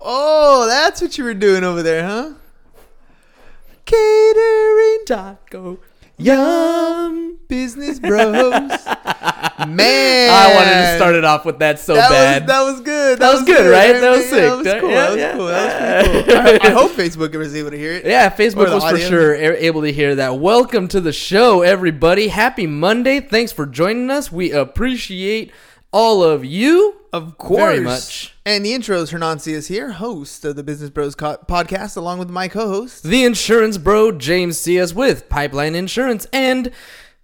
Oh, that's what you were doing over there, huh? Catering taco. Yum, business bros. Man, I wanted to start it off with that so that bad. Was, that was good. That was good, right? That was Yeah, sick. That was cool. yeah, that was yeah. cool. That was pretty cool. I, I hope Facebook was able to hear it. yeah, Facebook was for sure able to hear that. Welcome to the show, everybody. Happy Monday. Thanks for joining us. We appreciate all of you. Of course. Very much. And the intro is Hernan Sias here, host of the Business Bros co- podcast, along with my co-host. The insurance bro, James Sias with Pipeline Insurance, and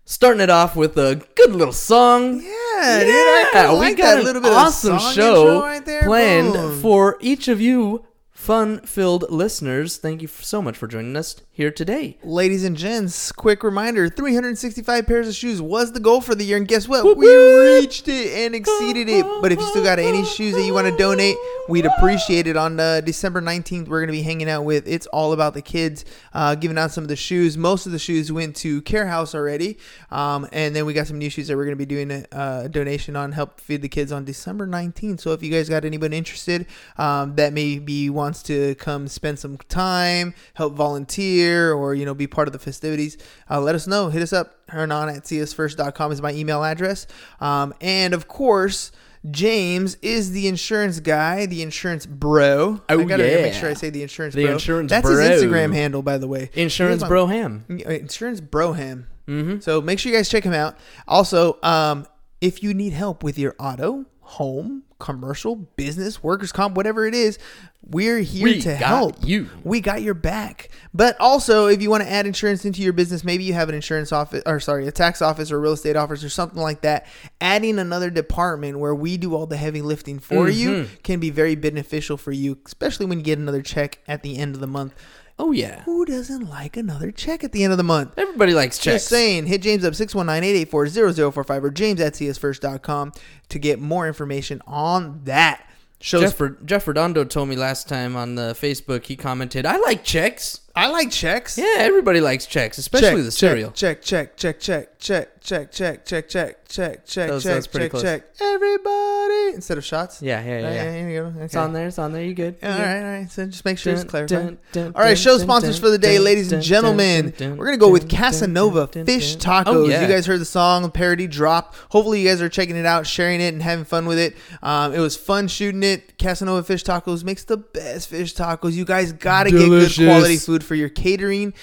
starting it off with a good little song. Yeah, dude, I kinda we like got an little bit of awesome song show right there. planned Boom. for each of you fun-filled listeners. Thank you so much for joining us here today. Ladies and gents, quick reminder 365 pairs of shoes was the goal for the year, and guess what? Whoop, We whoop. reached it and exceeded it. But if you still got any shoes that you want to donate, we'd appreciate it. On uh, December 19th, we're going to be hanging out with It's All About the Kids, uh, giving out some of the shoes. Most of the shoes went to Care House already. Um, and then we got some new shoes that we're going to be doing a uh, donation on, help feed the kids on December 19th. So if you guys got anybody interested um, that maybe wants to come spend some time, help volunteer, or you know be part of the festivities, uh, let us know. Hit us up. Hernan at siasfirst.com is my email address. Um, and of course, James is the insurance guy, the insurance bro. I Oh, gotta yeah. make sure I say the insurance The bro. insurance That's bro. his Instagram handle, by the way. Insurance Here's my- bro ham. uh, Insurance Broham. Mm-hmm. So make sure you guys check him out. Also, um, if you need help with your auto, home, commercial, business, workers' comp, whatever it is, we're here We to got help. you. We got your back. But also, if you want to add insurance into your business, maybe you have an insurance office, or sorry, a tax office or real estate office or something like that. Adding another department where we do all the heavy lifting for you Mm-hmm. can be very beneficial for you, especially when you get another check at the end of the month. Oh yeah. Who doesn't like another check at the end of the month? Everybody likes checks. Just saying, hit James up 619-884-0045 or james at siasfirst.com to get more information on that. Shows Jeff, Jeff Redondo told me last time on the Facebook. He commented, "I like checks. I like checks. Yeah, everybody likes checks, especially the cereal." Check, check, check, check, check, check, check, check, check, check, check, That check, pretty check, close. check. Everybody instead of shots. Yeah, yeah, yeah. Uh, yeah. here you go. Okay. It's on there. It's on there. You good? All good? right, all right. So just make sure it's clarified. All right, show sponsors for the day, ladies and gentlemen. We're gonna go with Casanova Fish. Tacos. Oh, yeah. You guys heard the song, parody drop. Hopefully, you guys are checking it out, sharing it, and having fun with it. Um, it was fun shooting it. Casanova Fish Tacos makes the best fish tacos. You guys gotta get Delicious. good quality food for your catering.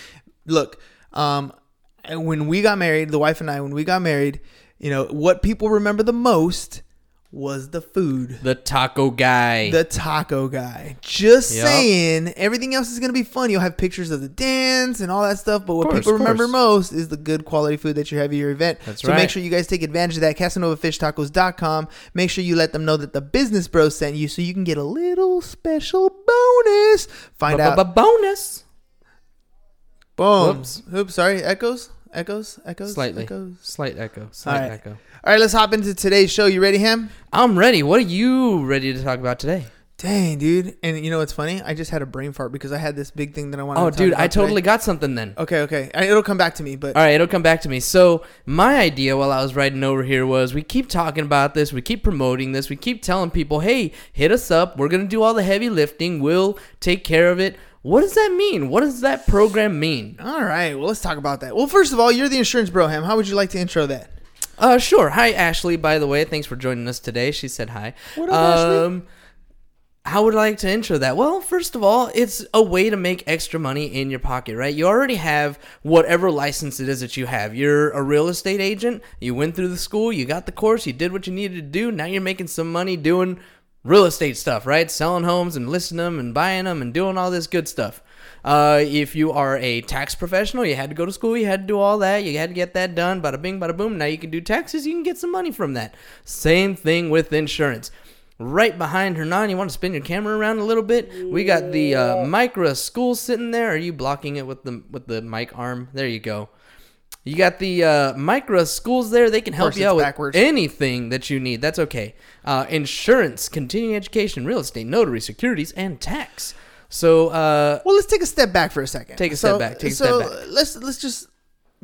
Look, um, when we got married, the wife and I, when we got married, you know what people remember the most was the food. The taco guy. The taco guy. Just Yup. saying, everything else is gonna be fun. You'll have pictures of the dance and all that stuff, but what Course, people remember most is the good quality food that you have at your event. That's so make sure you guys take advantage of that. CasanovafishTacos.com. Make sure you let them know that the business bros sent you, so you can get a little special bonus. Find out. A bonus. Boom. Whoops. Oops. Sorry. Echoes. Echoes. Echoes. Slightly. Echoes. Slight echo. Slight right. echo. All right. Let's hop into today's show. You ready, Ham? I'm ready. What are you ready to talk about today? Dang, dude. And you know what's funny? I just had a brain fart because I had this big thing that I wanted Oh, to talk about. Oh, dude, I today. totally got something then. Okay, okay. It'll come back to me, but All right, it'll come back to me. So, my idea while I was riding over here was we keep talking about this, we keep promoting this, we keep telling people, hey, hit us up. We're going to do all the heavy lifting, we'll take care of it. What does that mean? What does that program mean? all right. Well, let's talk about that. Well, first of all, you're the insurance bro, Ham. How would you like to intro that? Uh, sure. Hi, Ashley, by the way. Thanks for joining us today. She said hi. What up, Ashley? um, How would I like to intro that? Well, first of all, it's a way to make extra money in your pocket, right? You already have whatever license it is that you have. You're a real estate agent. You went through the school, you got the course, you did what you needed to do. Now you're making some money doing real estate stuff, right? Selling homes and listing them and buying them and doing all this good stuff. Uh, if you are a tax professional, you had to go to school, you had to do all that, you had to get that done, bada bing, bada boom. Now you can do taxes, you can get some money from that. Same thing with insurance. Right behind Hernan, you want to spin your camera around a little bit? We got the uh, Micra school sitting there. Are you blocking it with the with the mic arm? There you go. You got the uh, Micra schools there. They can help you out with backwards. anything that you need. That's okay. Uh, insurance, continuing education, real estate, notary, securities, and tax. So, uh, Well, let's take a step back for a second. Take a step back, take a step back. let's let's just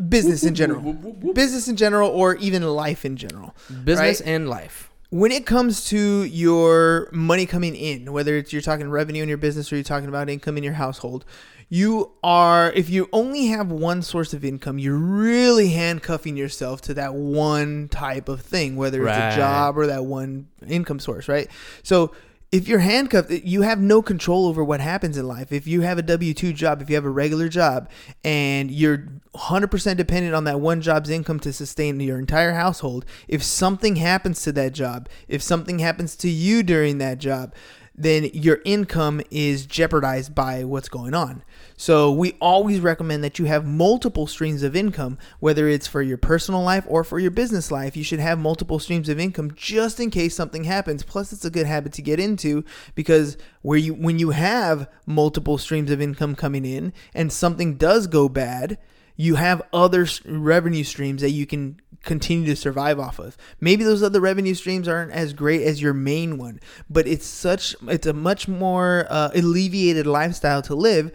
business in general, business in general, or even life in general. business right? and life. when it comes to your money coming in, whether it's you're talking revenue in your business or you're talking about income in your household, you are if you only have one source of income, you're really handcuffing yourself to that one type of thing, whether it's Right. a job or that one income source, right? So if you're handcuffed, eh, you have no control over what happens in life. If you have a W 2 job, if you have a regular job, and you're 100% dependent on that one job's income to sustain your entire household, if something happens to that job, if something happens to you during that job, then your income is jeopardized by what's going on. So we always recommend that you have multiple streams of income, whether it's for your personal life or for your business life. You should have multiple streams of income just in case something happens. Plus, it's a good habit to get into because where you when you have multiple streams of income coming in and something does go bad, you have other revenue streams that you can continue to survive off of. Maybe those other revenue streams aren't as great as your main one, but it's such it's a much more uh, alleviated lifestyle to live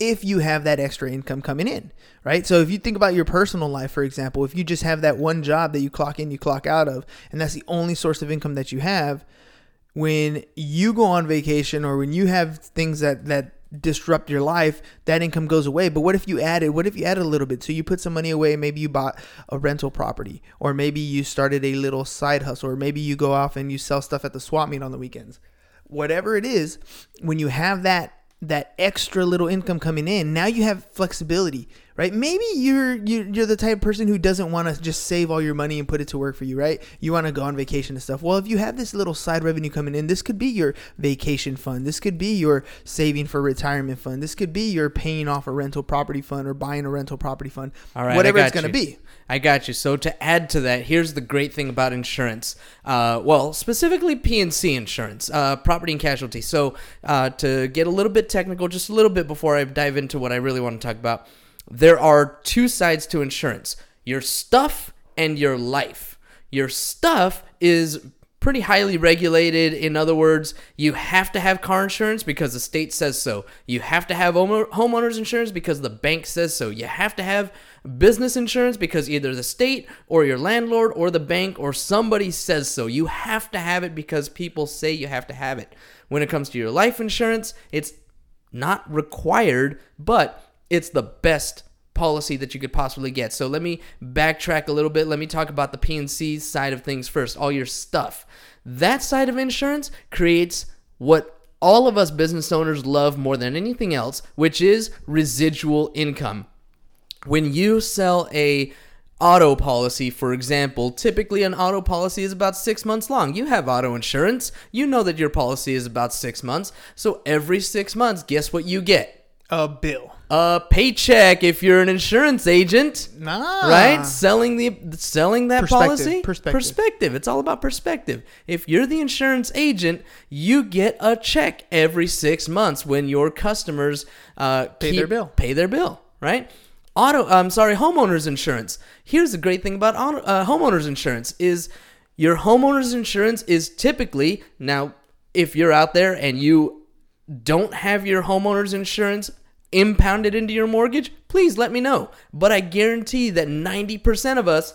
if you have that extra income coming in, right? So if you think about your personal life, for example, if you just have that one job that you clock in, you clock out of, and that's the only source of income that you have, when you go on vacation or when you have things that that disrupt your life that income goes away. But what if you added what if you added a little bit? So you put some money away maybe you bought a rental property or maybe you started a little side hustle or maybe you go off and you sell stuff at the swap meet on the weekends. Whatever it is when you have that that extra little income coming in now you have flexibility right? Maybe you're you're, you're the type of person who doesn't want to just save all your money and put it to work for you right? You want to go on vacation and stuff. Well if you have this little side revenue coming in this could be your vacation fund. This could be your saving for retirement fund. This could be your paying off a rental property fund or buying a rental property fund. All right, whatever it's going to be. I got you. So to add to that, here's the great thing about insurance. Uh, well, specifically P&C insurance, uh, property and casualty. So uh, to get a little bit technical, just a little bit before I dive into what I really want to talk about, there are two sides to insurance: your stuff and your life. Your stuff is pretty highly regulated. In other words, you have to have car insurance because the state says so. You have to have homeowners insurance because the bank says so. You have to have business insurance because either the state or your landlord or the bank or somebody says so. You have to have it because people say you have to have it. When it comes to your life insurance, it's not required, but it's the best policy that you could possibly get. So let me backtrack a little bit. Let me talk about the P&C side of things first, all your stuff. That side of insurance creates what all of us business owners love more than anything else, which is residual income. When you sell a auto policy, for example, typically an auto policy is about six months long. You have auto insurance. You know that your policy is about six months. So every six months, guess what you get? a bill A paycheck if you're an insurance agent. nah Right, selling the selling that Perspective, policy. perspective. Perspective. It's all about perspective. If you're the insurance agent, you get a check every six months when your customers uh, Pay their bill. Pay their bill. Right. Auto. I'm sorry. Homeowners insurance. Here's the great thing about auto, uh, homeowners insurance is your homeowners insurance is typically now if you're out there and you don't have your homeowner's insurance impounded into your mortgage, please let me know. But I guarantee that 90% of us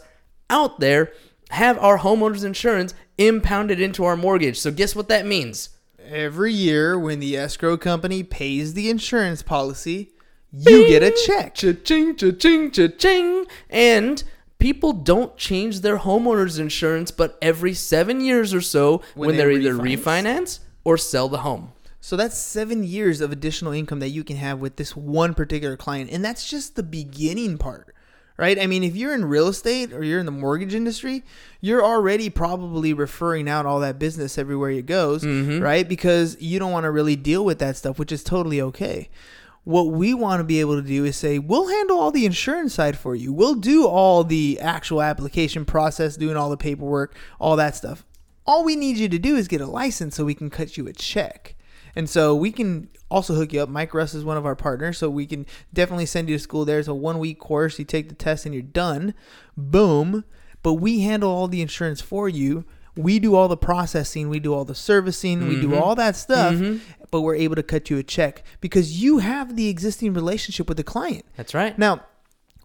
out there have our homeowner's insurance impounded into our mortgage. So guess what that means? every year when the escrow company pays the insurance policy you get a check Cha-ching, cha-ching, cha-ching. And people don't change their homeowner's insurance but every seven years or so when, When they they're either refinance or sell the home. So that's seven years of additional income that you can have with this one particular client. And that's just the beginning part, right? I mean, if you're in real estate or you're in the mortgage industry, you're already probably referring out all that business everywhere it goes, mm-hmm. right? Because you don't want to really deal with that stuff, which is totally okay. What we want to be able to do is say, we'll handle all the insurance side for you. We'll do all the actual application process, doing all the paperwork, all that stuff. All we need you to do is get a license so we can cut you a check. And so we can also hook you up. Mike Russ is one of our partners, so we can definitely send you to school there. It's a one week course. You take the test and you're done. Boom. But we handle all the insurance for you. We do all the processing, we do all the servicing, we do mm-hmm. all that stuff, mm-hmm. but we're able to cut you a check because you have the existing relationship with the client. That's right. Now,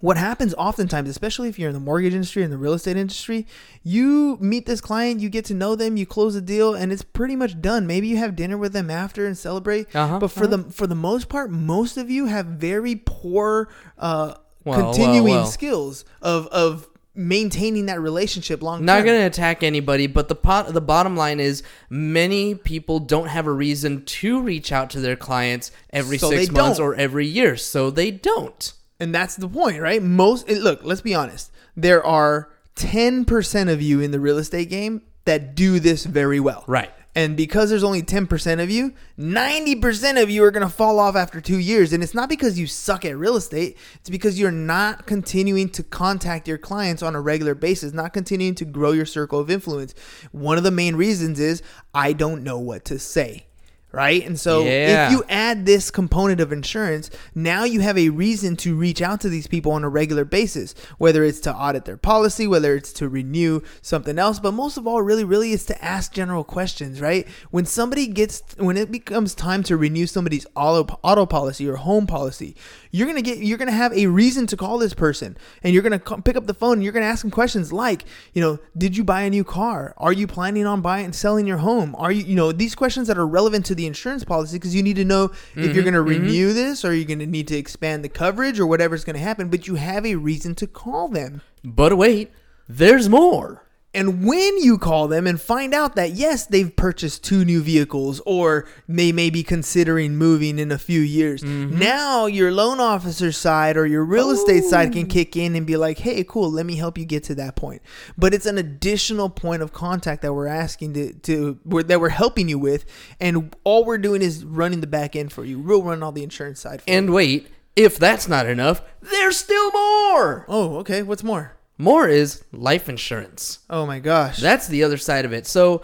what happens oftentimes, especially if you're in the mortgage industry and the real estate industry, you meet this client, you get to know them, you close a deal, and it's pretty much done. Maybe you have dinner with them after and celebrate. Uh-huh, but for the for the most part, most of you have very poor uh, Well, continuing well, well. skills of of maintaining that relationship long term. Not going to attack anybody, but the pot, the bottom line is many people don't have a reason to reach out to their clients every So six months don't. or every year, so they don't. And that's the point, right? Most look, let's be honest. There are 10% of you in the real estate game that do this very well. Right. And because there's only 10% of you, 90% of you are going to fall off after 2 years and it's not because you suck at real estate, it's because you're not continuing to contact your clients on a regular basis, not continuing to grow your circle of influence. One of the main reasons is I don't know what to say. Right. And so Yeah. if you add this component of insurance, now you have a reason to reach out to these people on a regular basis, whether it's to audit their policy, whether it's to renew something else, but most of all, really, really is to ask general questions, right? When somebody gets, when it becomes time to renew somebody's auto, auto policy or home policy, you're going to get, you're going to have a reason to call this person and you're going to pick up the phone and you're going to ask them questions like, you know, did you buy a new car? Are you planning on buying and selling your home? Are you, you know, these questions that are relevant to the insurance policy because you need to know if you're mm-hmm, going to mm-hmm. renew this or you're going to need to expand the coverage or whatever's going to happen, but you have a reason to call them. But wait, there's more. And when you call them and find out that yes, they've purchased two new vehicles or they may be considering moving in a few years, mm-hmm. now your loan officer side or your real estate side can oh. kick in and be like, hey, cool, let me help you get to that point. But it's an additional point of contact that we're asking to, to we're, that we're helping you with. And all we're doing is running the back end for you. We'll run all the insurance side for you. And wait, if that's not enough, there's still more. Oh, okay. What's more? More is life insurance. Oh my gosh. That's the other side of it. So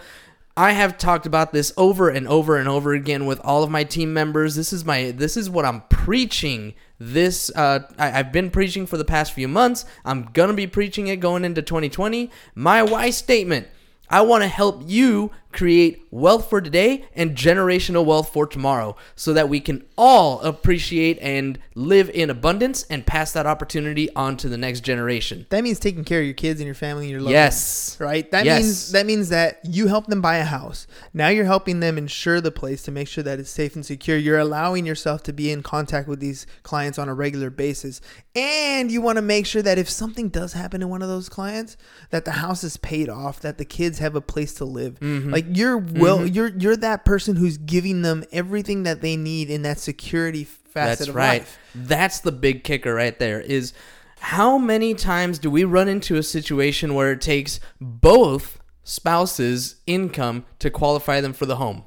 I have talked about this over and over and over again with all of my team members. This is my this is what I'm preaching. This uh, I, I've been preaching for the past few months. I'm gonna be preaching it going into 2020. My why statement. I want to help you create wealth for today and generational wealth for tomorrow so that we can all appreciate and live in abundance and pass that opportunity on to the next generation. that means taking care of your kids and your family and your loved Yes. ones, right? That Yes. means that means that you help them buy a house. Now you're helping them insure the place to make sure that it's safe and secure. You're allowing yourself to be in contact with these clients on a regular basis, and you want to make sure that if something does happen to one of those clients, that the house is paid off, that the kids have a place to live. Mm-hmm. Like you're well, mm-hmm. you're you're that person who's giving them everything that they need in that security facet That's of right. life. That's the big kicker right there is how many times do we run into a situation where it takes both spouses' income to qualify them for the home?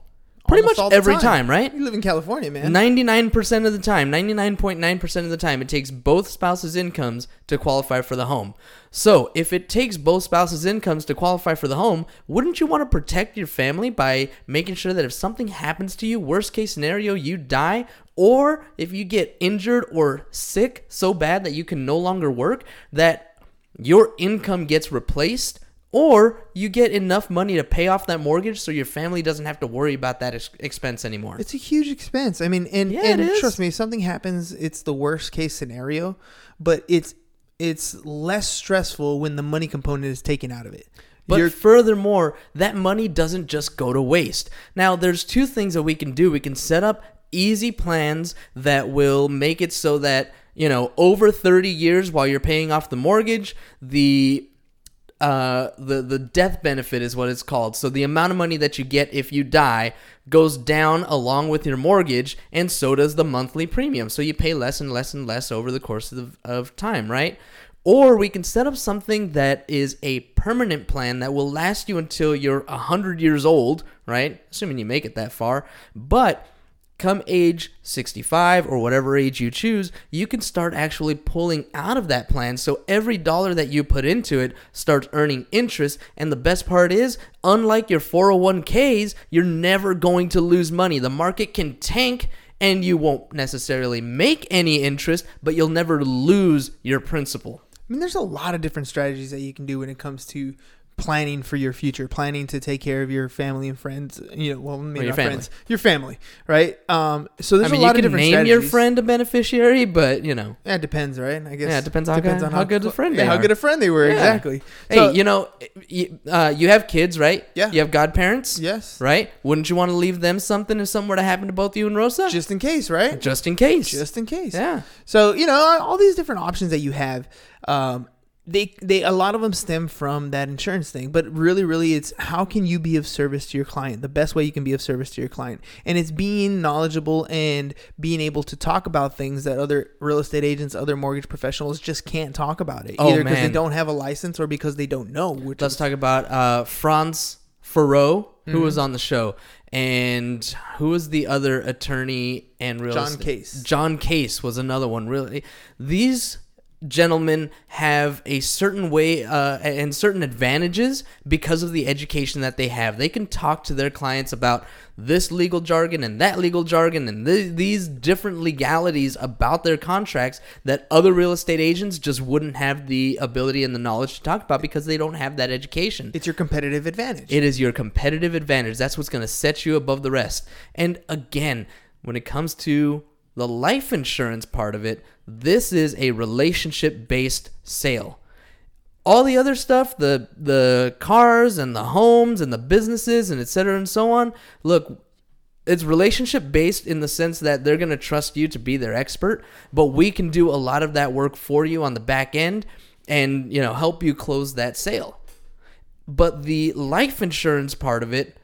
Pretty much every time, right? You live in California, man. 99% of the time, 99.9% of the time, it takes both spouses' incomes to qualify for the home. So, if it takes both spouses' incomes to qualify for the home, wouldn't you want to protect your family by making sure that if something happens to you, worst case scenario, you die, or if you get injured or sick so bad that you can no longer work, that your income gets replaced? Or you get enough money to pay off that mortgage so your family doesn't have to worry about that ex- expense anymore. It's a huge expense. I mean, and Yeah, and trust me, if something happens, it's the worst case scenario, but it's it's less stressful when the money component is taken out of it. But You're- furthermore, that money doesn't just go to waste. Now, there's two things that we can do. We can set up easy plans that will make it so that, you know, over 30 years while you're paying off the mortgage, the uh, the the death benefit is what it's called. So the amount of money that you get if you die goes down along with your mortgage, and so does the monthly premium. So you pay less and less and less over the course of, of time, right? Or we can set up something that is a permanent plan that will last you until you're 100 years old, right? Assuming you make it that far. But come age 65 or whatever age you choose, you can start actually pulling out of that plan. So every dollar that you put into it starts earning interest. And the best part is, unlike your 401ks, you're never going to lose money. The market can tank and you won't necessarily make any interest, but you'll never lose your principal. I mean, there's a lot of different strategies that you can do when it comes to planning for your future, planning to take care of your family and friends. You know, well, maybe your not family. friends, your family, right? Um, so there's I mean, a lot of different name your friend a beneficiary, but you know, Yeah, it depends, right? I guess. Yeah, it depends how good- how good a friend yeah, they how are. good a friend they were. Yeah. Exactly. hey, So- you know, you, uh, you have kids, right? Yeah. You have godparents. yes, Right? Wouldn't you want to leave them something if something were to happen to both you and Rosa? just in case, right? just in case. Just in case. yeah. So you know all these different options that you have, um, they they a lot of them stem from that insurance thing. But really, really, it's how can you be of service to your client? The best way you can be of service to your client, and it's being knowledgeable and being able to talk about things that other real estate agents, other mortgage professionals just can't talk about it Oh, either because they don't have a license or because they don't know. Let's is, talk about uh, Franz Farrow, who Mm-hmm. was on the show, and who was the other attorney and real John estate- Case. John Case was another one. Really, these gentlemen have a certain way uh, and certain advantages because of the education that they have. They can talk to their clients about this legal jargon and that legal jargon and th- these different legalities about their contracts that other real estate agents just wouldn't have the ability and the knowledge to talk about because they don't have that education. it's your competitive advantage. It is your competitive advantage. That's what's going to set you above the rest. And again, when it comes to the life insurance part of it, this is a relationship based sale. All the other stuff, the the cars and the homes and the businesses and et cetera and so on, look, it's relationship based in the sense that they're going to trust you to be their expert, but we can do a lot of that work for you on the back end and, you know, help you close that sale. But the life insurance part of it,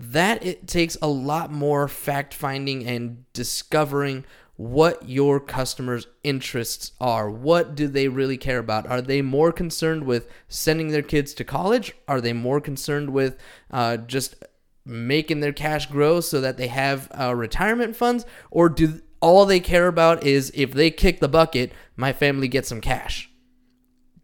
that it takes a lot more fact finding and discovering what your customers' interests are. What do they really care about? Are they more concerned with sending their kids to college? Are they more concerned with uh, just making their cash grow so that they have uh, retirement funds? Or do all they care about is if they kick the bucket, my family gets some cash?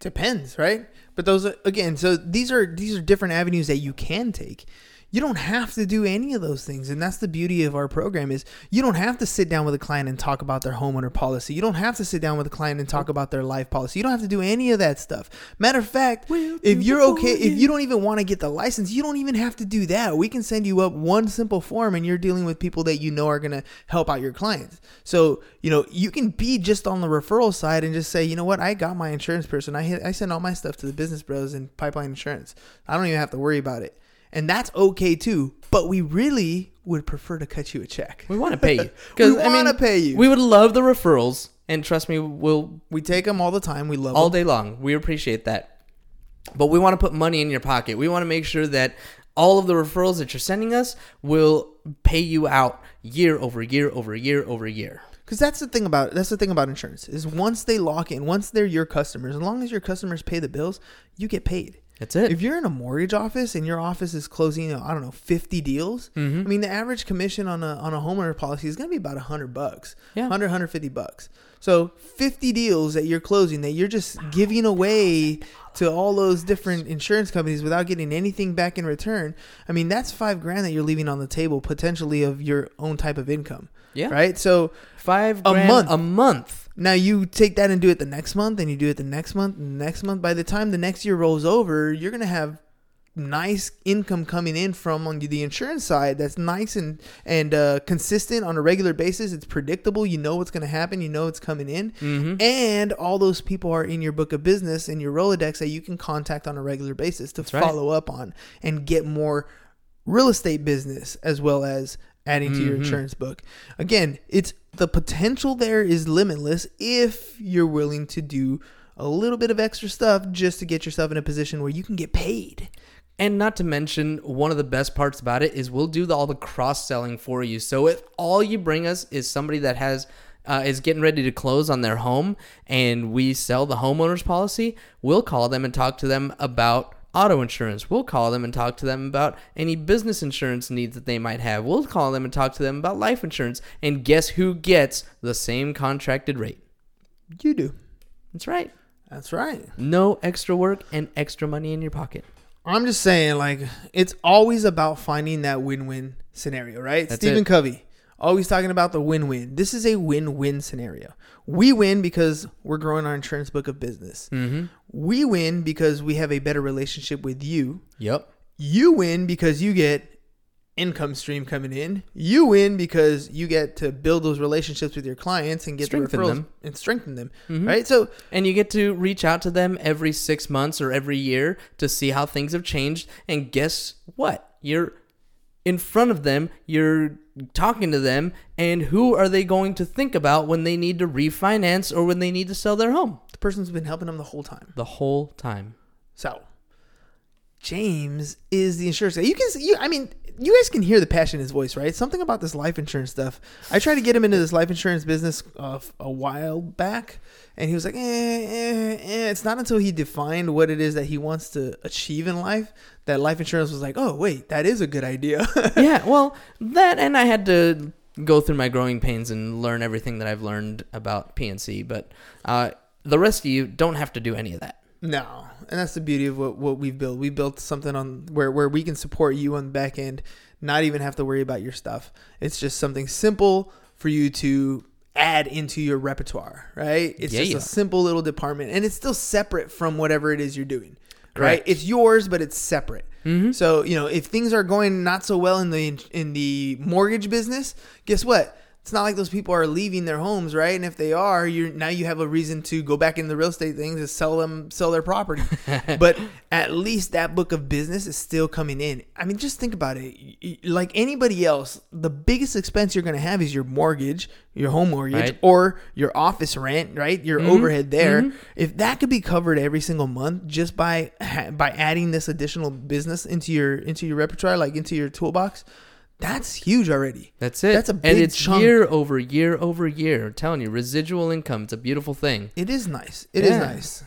depends, right? But those again, so these are these are different avenues that you can take. You don't have to do any of those things, and that's the beauty of our program is you don't have to sit down with a client and talk about their homeowner policy. You don't have to sit down with a client and talk about their life policy. You don't have to do any of that stuff. Matter of fact, if you're okay, if you don't even want to get the license, you don't even have to do that. We can send you up one simple form, and you're dealing with people that you know are gonna help out your clients. So you know you can be just on the referral side and just say, you know what, I got my insurance person. I hit, I send all my stuff to the Business Bros and Pipeline Insurance. I don't even have to worry about it, and that's okay too. But we really would prefer to cut you a check. We want to pay you. We 'Cause, I wanna mean, pay you. We would love the referrals, and trust me, we'll We take them all the time. We love all day long. We appreciate that. But we want to put money in your pocket. We want to make sure that all of the referrals that you're sending us will pay you out year over year over year over year. Because that's the thing about that's the thing about insurance is once they lock in, once they're your customers, as long as your customers pay the bills, you get paid. That's it. If you're in a mortgage office and your office is closing, I don't know, 50 deals, Mm-hmm. I mean, the average commission on a, on a homeowner policy is going to be about 100 bucks. Yeah. 100, 150 bucks. So 50 deals that you're closing that you're just giving away to all those different insurance companies without getting anything back in return. I mean, that's five grand that you're leaving on the table potentially of your own type of income. Yeah. Right. So Five A month. A month. now you take that and do it the next month, and you do it the next month, and the next month. By the time the next year rolls over, you're gonna have nice income coming in from on the insurance side. That's nice and and uh, consistent on a regular basis. It's predictable. You know what's gonna happen. You know it's coming in, Mm-hmm. and all those people are in your book of business and your Rolodex that you can contact on a regular basis to right. follow up on and get more real estate business as well as adding to your Mhm. insurance book. Again, it's the potential there is limitless if you're willing to do a little bit of extra stuff just to get yourself in a position where you can get paid. And not to mention, one of the best parts about it is we'll do the, all the cross selling for you. So if all you bring us is somebody that has uh, is getting ready to close on their home, and we sell the homeowners policy, we'll call them and talk to them about auto insurance. We'll call them and talk to them about any business insurance needs that they might have. We'll call them and talk to them about life insurance. And guess who gets the same contracted rate? You do. That's right. That's right. No extra work and extra money in your pocket. I'm just saying, like, it's always about finding that win-win scenario, right? That's Stephen it. Covey, always talking about the win-win. This is a win-win scenario. We win because we're growing our insurance book of business. Mm-hmm. We win because we have a better relationship with you. Yep. You win because you get income stream coming in. You win because you get to build those relationships with your clients and get Strengthen the them. and strengthen them. Mhm. Right? So And you get to reach out to them every six months or every year to see how things have changed. And guess what? You're in front of them, you're talking to them, and who are they going to think about when they need to refinance or when they need to sell their home? the person's been helping them the whole time. The whole time. So, James is the insurance guy. You can, you, I mean, you guys can hear the passion in his voice, right? Something about this life insurance stuff. I tried to get him into this life insurance business uh, a while back, and he was like, eh, eh, eh. It's not until he defined what it is that he wants to achieve in life that life insurance was like, oh, wait, that is a good idea. yeah, well, that and I had to go through my growing pains and learn everything that I've learned about P&C, but uh, the rest of you don't have to do any of that. No, and that's the beauty of what, what we've built. We built something on where where we can support you on the back end, not even have to worry about your stuff. It's just something simple for you to add into your repertoire, right? It's Yeah, just yeah. a simple little department, and it's still separate from whatever it is you're doing, Correct. right? It's yours, but it's separate. Mhm. So you know, if things are going not so well in the in the mortgage business, guess what? It's not like those people are leaving their homes, right? And if they are, you're now you have a reason to go back into the real estate things to sell them, sell their property. but at least that book of business is still coming in. I mean, just think about it. Like anybody else, the biggest expense you're going to have is your mortgage, your home mortgage, Right. or your office rent, right? Your Mhm, overhead there. mhm. If that could be covered every single month just by by adding this additional business into your into your repertoire, like into your toolbox, that's huge already. That's it. That's a big and it's chunk. year over year over year. I'm telling you, residual income. It's a beautiful thing. It is nice. It is Yeah. nice.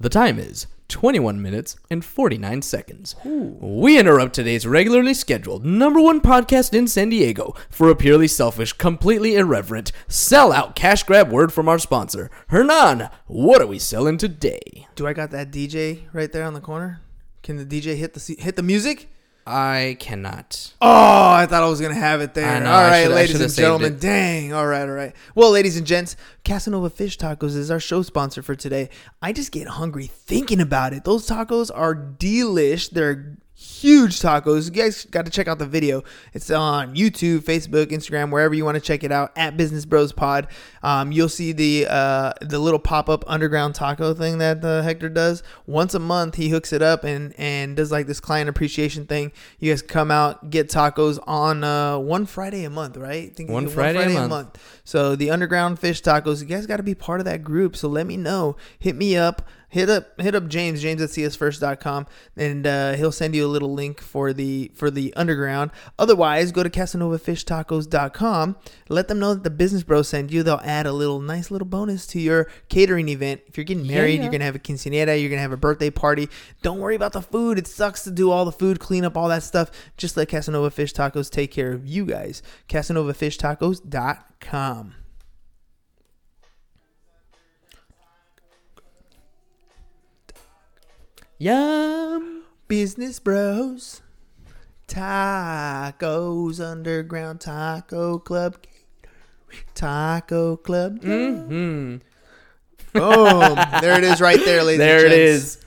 The time is 21 minutes and 49 seconds. We interrupt today's regularly scheduled number one podcast in San Diego for a purely selfish, completely irreverent, sell-out cash grab word from our sponsor. Hernan, what are we selling today? Do I got that DJ right there on the corner? Can the DJ hit the hit the music? I cannot. Oh, I thought I was gonna have it there. I know, all I should- ladies and gentlemen. Dang. All right, all right. Well, ladies and gents, Casanova Fish Tacos is our show sponsor for today. I just get hungry thinking about it. Those tacos are delish. They're huge tacos. You guys got to check out the video. It's on YouTube, Facebook, Instagram, wherever you want to check it out at Business Bros Pod. Um, you'll see the uh, the little pop up underground taco thing that uh, Hector does once a month. He hooks it up and and does like this client appreciation thing. You guys come out get tacos on uh, one Friday a month, right? Think One it's Friday a month. So the underground fish tacos, you guys got to be part of that group. So let me know. Hit me up. Hit up hit up James James at siasfirst.com and uh, he'll send you a little link for the for the underground. Otherwise, go to casanovafishtacos.com. Let them know that the business bros sent you. They'll add a little nice little bonus to your catering event. If you're getting married, Yeah. you're gonna have a quinceanera, you're gonna have a birthday party. Don't worry about the food. It sucks to do all the food, clean up all that stuff. Just let Casanova Fish Tacos take care of you guys. CasanovaFishTacos.com. Yum. Business Bros. Tacos Underground Taco Club. Taco Club. hmm Boom. there it is right there, ladies There and it is.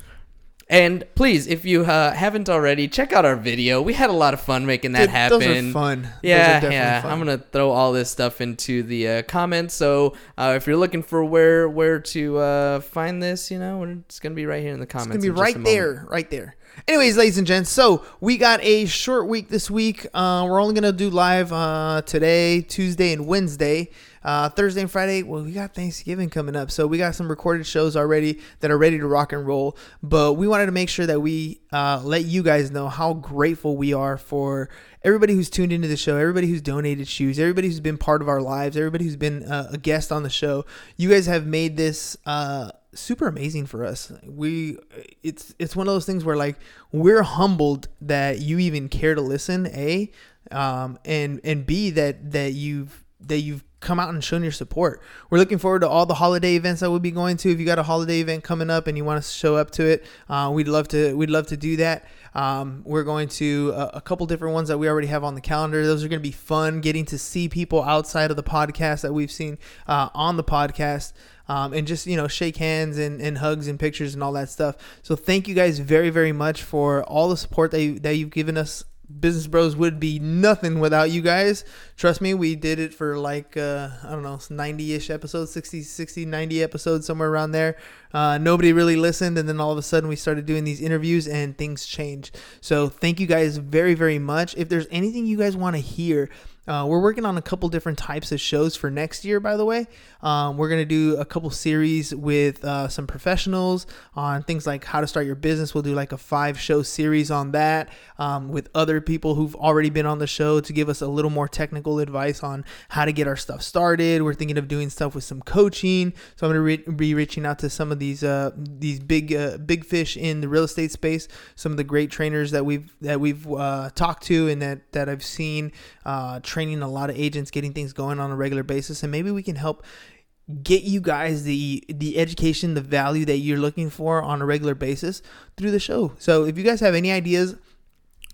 And please, if you uh, haven't already, check out our video. We had a lot of fun making that Dude, happen. Those are fun. Those are Yeah, yeah. fun. I'm gonna throw all this stuff into the uh, comments. So uh, if you're looking for where where to uh, find this, you know, it's gonna be right here in the comments. It's gonna be in just a right there, right there. Anyways, ladies and gents, so we got a short week this week. Uh, we're only gonna do live uh, today, Tuesday, and Wednesday. Uh, Thursday and Friday, well, we got Thanksgiving coming up, so we got some recorded shows already that are ready to rock and roll. But we wanted to make sure that we uh, let you guys know how grateful we are for everybody who's tuned into the show, everybody who's donated shoes, everybody who's been part of our lives, everybody who's been uh, a guest on the show. You guys have made this uh, super amazing for us. We it's it's one of those things where like we're humbled that you even care to listen, a, um, and and b that that you've that you've come out and shown your support. We're looking forward to all the holiday events that we'll be going to. If you got a holiday event coming up and you want to show up to it, uh, we'd love to we'd love to do that. Um, we're going to a, a, couple different ones that we already have on the calendar. Those are going to be fun, getting to see people outside of the podcast that we've seen uh, on the podcast. Um, and just you know shake hands and, and hugs and pictures and all that stuff so thank you guys very very much for all the support that, you, that you've given us Business Bros would be nothing without you guys. Trust me, we did it for like, uh, I don't know, 90 ish episodes, 60, 60, 90 episodes, somewhere around there. Uh, nobody really listened. And then all of a sudden we started doing these interviews and things changed. So thank you guys very, very much. If there's anything you guys want to hear, uh, we're working on a couple different types of shows for next year, by the way. Um, we're going to do a couple series with uh, some professionals on things like how to start your business. We'll do like a five show series on that um, with other people who've already been on the show to give us a little more technical advice on how to get our stuff started. We're thinking of doing stuff with some coaching. So I'm going to re- be reaching out to some of these uh, these big uh, big fish in the real estate space, some of the great trainers that we've that we've uh, talked to and that that I've seen uh, training a lot of agents, getting things going on a regular basis, and maybe we can help get you guys the the education, the value that you're looking for on a regular basis through the show. So if you guys have any ideas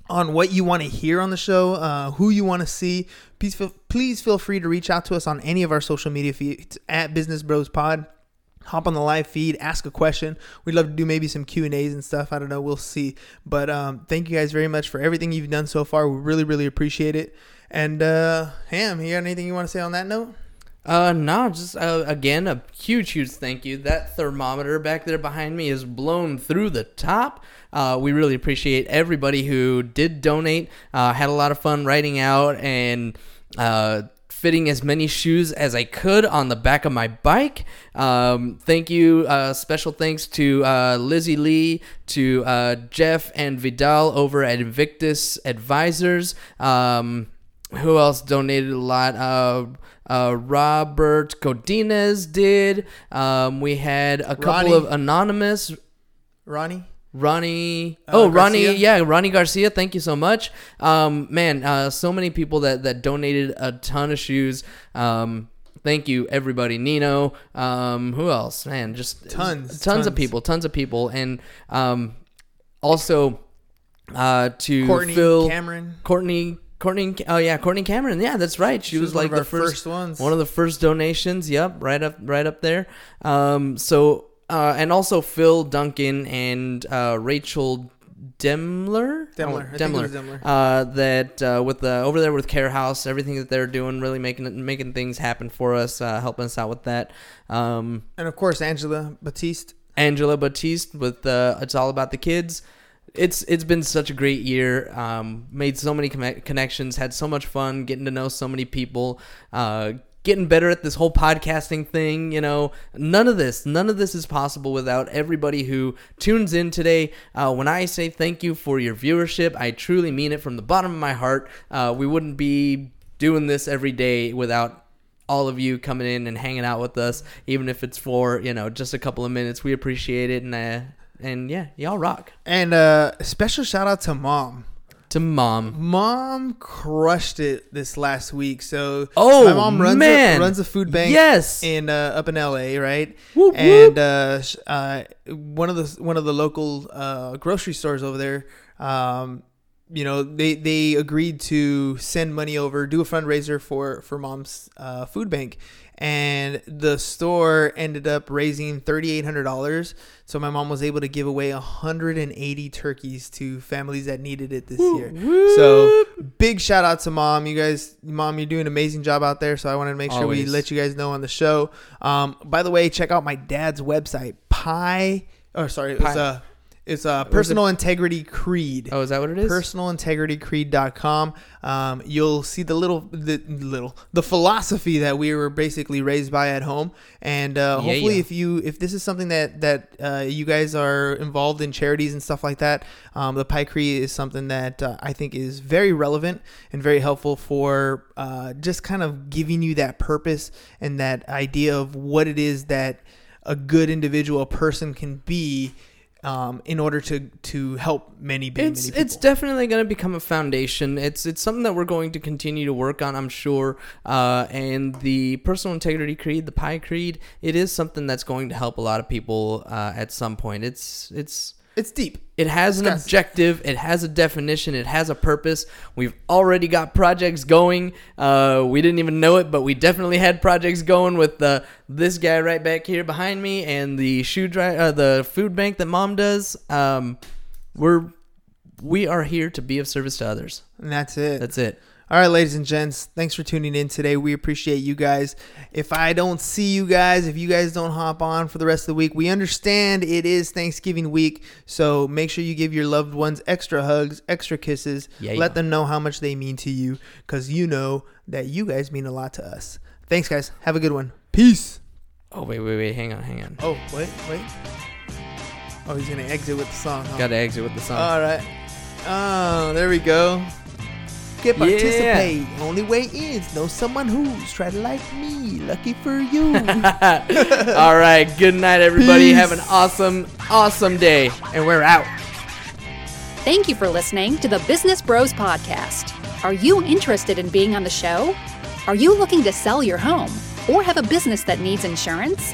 on what you want to hear on the show, uh, who you want to see, please feel, please feel free to reach out to us on any of our social media feeds at Business Bros Pod. Hop on the live feed, ask a question. We'd love to do maybe some Q and A's and stuff. I don't know, we'll see. But um, thank you guys very much for everything you've done so far. We really, really appreciate it. And uh, Ham, you got anything you want to say on that note? Uh, no, just uh, again a huge, huge thank you. That thermometer back there behind me is blown through the top. Uh, we really appreciate everybody who did donate. Uh, had a lot of fun writing out and uh, fitting as many shoes as I could on the back of my bike. Um, thank you. Uh, special thanks to uh, Lizzie Lee, to uh, Jeff and Vidal over at Invictus Advisors. Um, who else donated a lot? Uh, uh, Robert Godinez did. Um, we had a couple Ronnie. of anonymous. Ronnie? Ronnie. Uh, oh, Ronnie. Yeah, Ronnie Garcia. Thank you so much. Um, man, uh, so many people that that donated a ton of shoes. Um, thank you, everybody. Nino. Um, who else? Man, just Tons, tons, tons. of people, tons of people, and um, also uh, to Courtney Phil Cameron. Courtney. Courtney, oh yeah, Courtney Cameron. Yeah, that's right. She, She was, was one like of the first, first ones. one of the first donations. Yep, right up, right up there. Um, so uh, and also Phil Duncan and uh, Rachel Demler. Demler. Oh, I think it Demler. Demler. Uh, that uh, with the over there with Care House, everything that they're doing, really making making things happen for us, uh, helping us out with that. Um, And of course, Angela Batiste. Angela Batiste with uh, "It's All About the Kids." It's it's been such a great year. Um, made so many conne- connections, had so much fun, getting to know so many people, uh, getting better at this whole podcasting thing. You know, none of this, none of this is possible without everybody who tunes in today. Uh, when I say thank you for your viewership, I truly mean it from the bottom of my heart. Uh, we wouldn't be doing this every day without all of you coming in and hanging out with us, even if it's for you know just a couple of minutes. We appreciate it, and uh, and yeah, y'all rock. And uh, special shout out to mom. To mom, Mom crushed it this last week. So Oh, my mom runs man. A, runs a food bank. Yes. in uh, up in LA, right? Whoop, and uh, uh, one of the one of the local uh, grocery stores over there. Um, you know, they they agreed to send money over, do a fundraiser for for mom's uh, food bank, and the store ended up raising thirty eight hundred dollars. So my mom was able to give away hundred and eighty turkeys to families that needed it this year. So big shout out to mom. You guys, mom, you're doing an amazing job out there. So I wanted to make sure we let you guys know on the show. Um, by the way, check out my dad's website, Pie. Or sorry, it was Pie. uh, It's uh, Personal Integrity Creed. Oh, is that what it is? personalintegritycreed.com um, you'll see the little the little the philosophy that we were basically raised by at home and uh, Yeah, hopefully yeah. if you if this is something that that uh, you guys are involved in charities and stuff like that um, the pie creed is something that uh, i think is very relevant and very helpful for uh, just kind of giving you that purpose and that idea of what it is that a good individual a person can be um, in order to to help many many, it's many people. it's definitely going to become a foundation. It's it's something that we're going to continue to work on, I'm sure. Uh, and the personal integrity creed, the Pi creed, it is something that's going to help a lot of people uh, at some point. It's it's it's deep it has an objective. It has a definition. It has a purpose. We've already got projects going. Uh, we didn't even know it, but we definitely had projects going with uh, this guy right back here behind me and the shoe dry, uh, the food bank that mom does. Um, we're we are here to be of service to others. and that's it That's it. All right, ladies and gents, thanks for tuning in today. We appreciate you guys. If I don't see you guys, if you guys don't hop on for the rest of the week, we understand it is Thanksgiving week. So make sure you give your loved ones extra hugs, extra kisses. Yeah, Let yeah. them know how much they mean to you because you know that you guys mean a lot to us. Thanks, guys. Have a good one. Peace. Oh wait, wait, wait. Hang on, hang on. Oh, wait, wait. Oh, he's going to exit with the song. huh? Got to exit with the song. All right. Oh, there we go. Get Yeah. participate. Only way is know someone who's tried to like me. Lucky for you. All right. Good night, everybody. Peace. Have an awesome, awesome day, and we're out. Thank you for listening to the Business Bros Podcast. Are you interested in being on the show? Are you looking to sell your home or have a business that needs insurance?